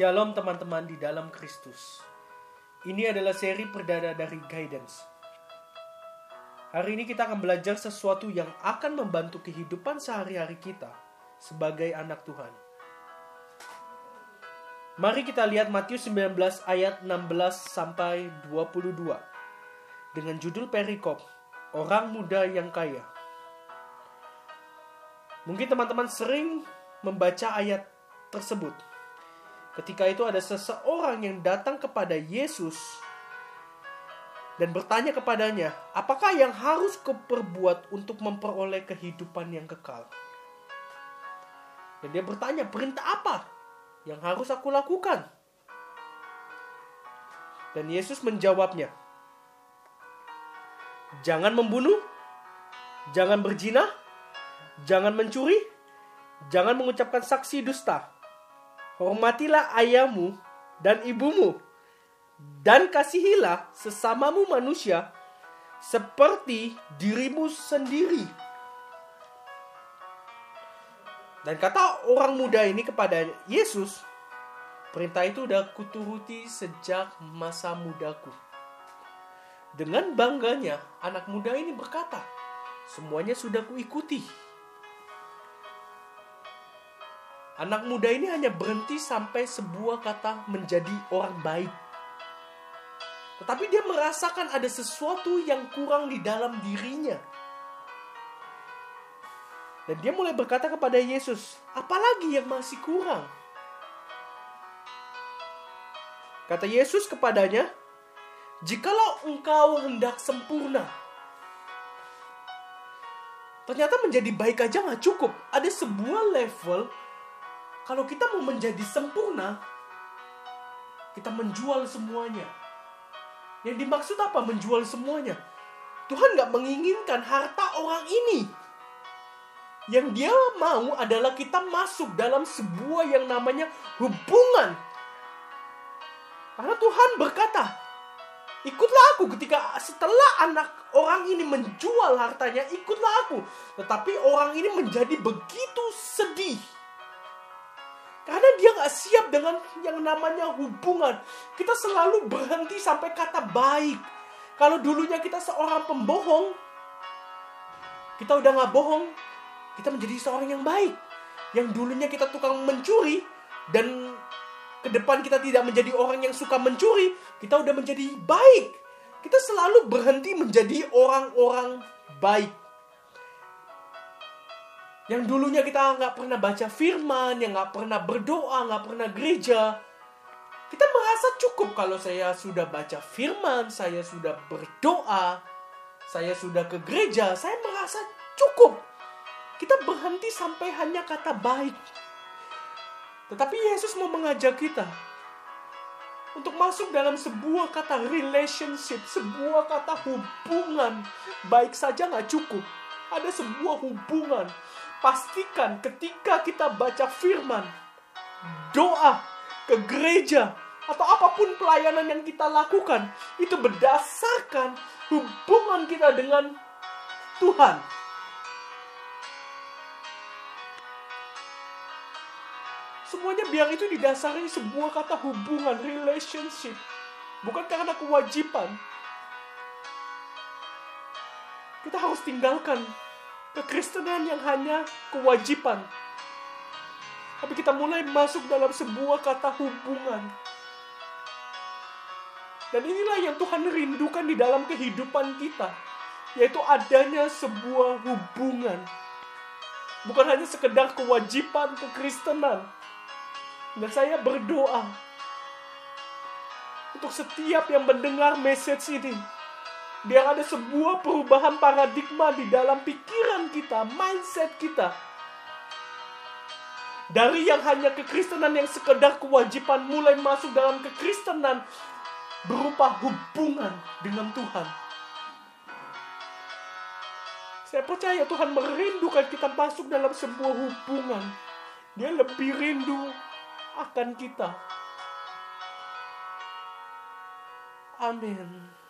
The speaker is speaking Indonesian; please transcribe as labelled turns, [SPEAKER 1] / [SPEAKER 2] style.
[SPEAKER 1] Shalom teman-teman di dalam Kristus. Ini adalah seri perdana dari Guidance. Hari ini kita akan belajar sesuatu yang akan membantu kehidupan sehari-hari kita sebagai anak Tuhan. Mari kita lihat Matius 19 ayat 16 sampai 22 dengan judul perikop Orang Muda yang Kaya. Mungkin teman-teman sering membaca ayat tersebut. Ketika itu ada seseorang yang datang kepada Yesus dan bertanya kepadanya, "Apakah yang harus kuperbuat untuk memperoleh kehidupan yang kekal?" Dan dia bertanya, "Perintah apa yang harus aku lakukan?" Dan Yesus menjawabnya, "Jangan membunuh, jangan berzina, jangan mencuri, jangan mengucapkan saksi dusta." Hormatilah ayahmu dan ibumu, dan kasihilah sesamamu manusia seperti dirimu sendiri. Dan kata orang muda ini kepada Yesus, perintah itu udah kuturuti sejak masa mudaku. Dengan bangganya, anak muda ini berkata, semuanya sudah kuikuti. Anak muda ini hanya berhenti sampai sebuah kata menjadi orang baik. Tetapi dia merasakan ada sesuatu yang kurang di dalam dirinya. Dan dia mulai berkata kepada Yesus, apalagi yang masih kurang? Kata Yesus kepadanya, jikalau engkau hendak sempurna, ternyata menjadi baik aja nggak cukup. Ada sebuah level kalau kita mau menjadi sempurna, kita menjual semuanya. Yang dimaksud apa menjual semuanya? Tuhan nggak menginginkan harta orang ini. Yang dia mau adalah kita masuk dalam sebuah yang namanya hubungan. Karena Tuhan berkata, ikutlah aku ketika setelah anak orang ini menjual hartanya, ikutlah aku. Tetapi orang ini menjadi begitu sedih karena dia nggak siap dengan yang namanya hubungan. Kita selalu berhenti sampai kata baik. Kalau dulunya kita seorang pembohong, kita udah nggak bohong, kita menjadi seorang yang baik. Yang dulunya kita tukang mencuri dan ke depan kita tidak menjadi orang yang suka mencuri, kita udah menjadi baik. Kita selalu berhenti menjadi orang-orang baik. Yang dulunya kita nggak pernah baca firman, yang nggak pernah berdoa, nggak pernah gereja. Kita merasa cukup kalau saya sudah baca firman, saya sudah berdoa, saya sudah ke gereja, saya merasa cukup. Kita berhenti sampai hanya kata baik. Tetapi Yesus mau mengajak kita untuk masuk dalam sebuah kata relationship, sebuah kata hubungan. Baik saja nggak cukup. Ada sebuah hubungan pastikan ketika kita baca firman, doa ke gereja, atau apa pun pelayanan yang kita lakukan, itu berdasarkan hubungan kita dengan Tuhan. Semuanya biar itu didasari sebuah kata hubungan, relationship. Bukan karena kewajiban. Kita harus tinggalkan kekristenan yang hanya kewajiban. Tapi kita mulai masuk dalam sebuah kata hubungan. Dan inilah yang Tuhan rindukan di dalam kehidupan kita. Yaitu adanya sebuah hubungan. Bukan hanya sekedar kewajiban kekristenan. Dan saya berdoa untuk setiap yang mendengar message ini biar ada sebuah perubahan paradigma di dalam pikiran kita, mindset kita. Dari yang hanya kekristenan yang sekedar kewajiban mulai masuk dalam kekristenan berupa hubungan dengan Tuhan. Saya percaya Tuhan merindukan kita masuk dalam sebuah hubungan. Dia lebih rindu akan kita. Amin.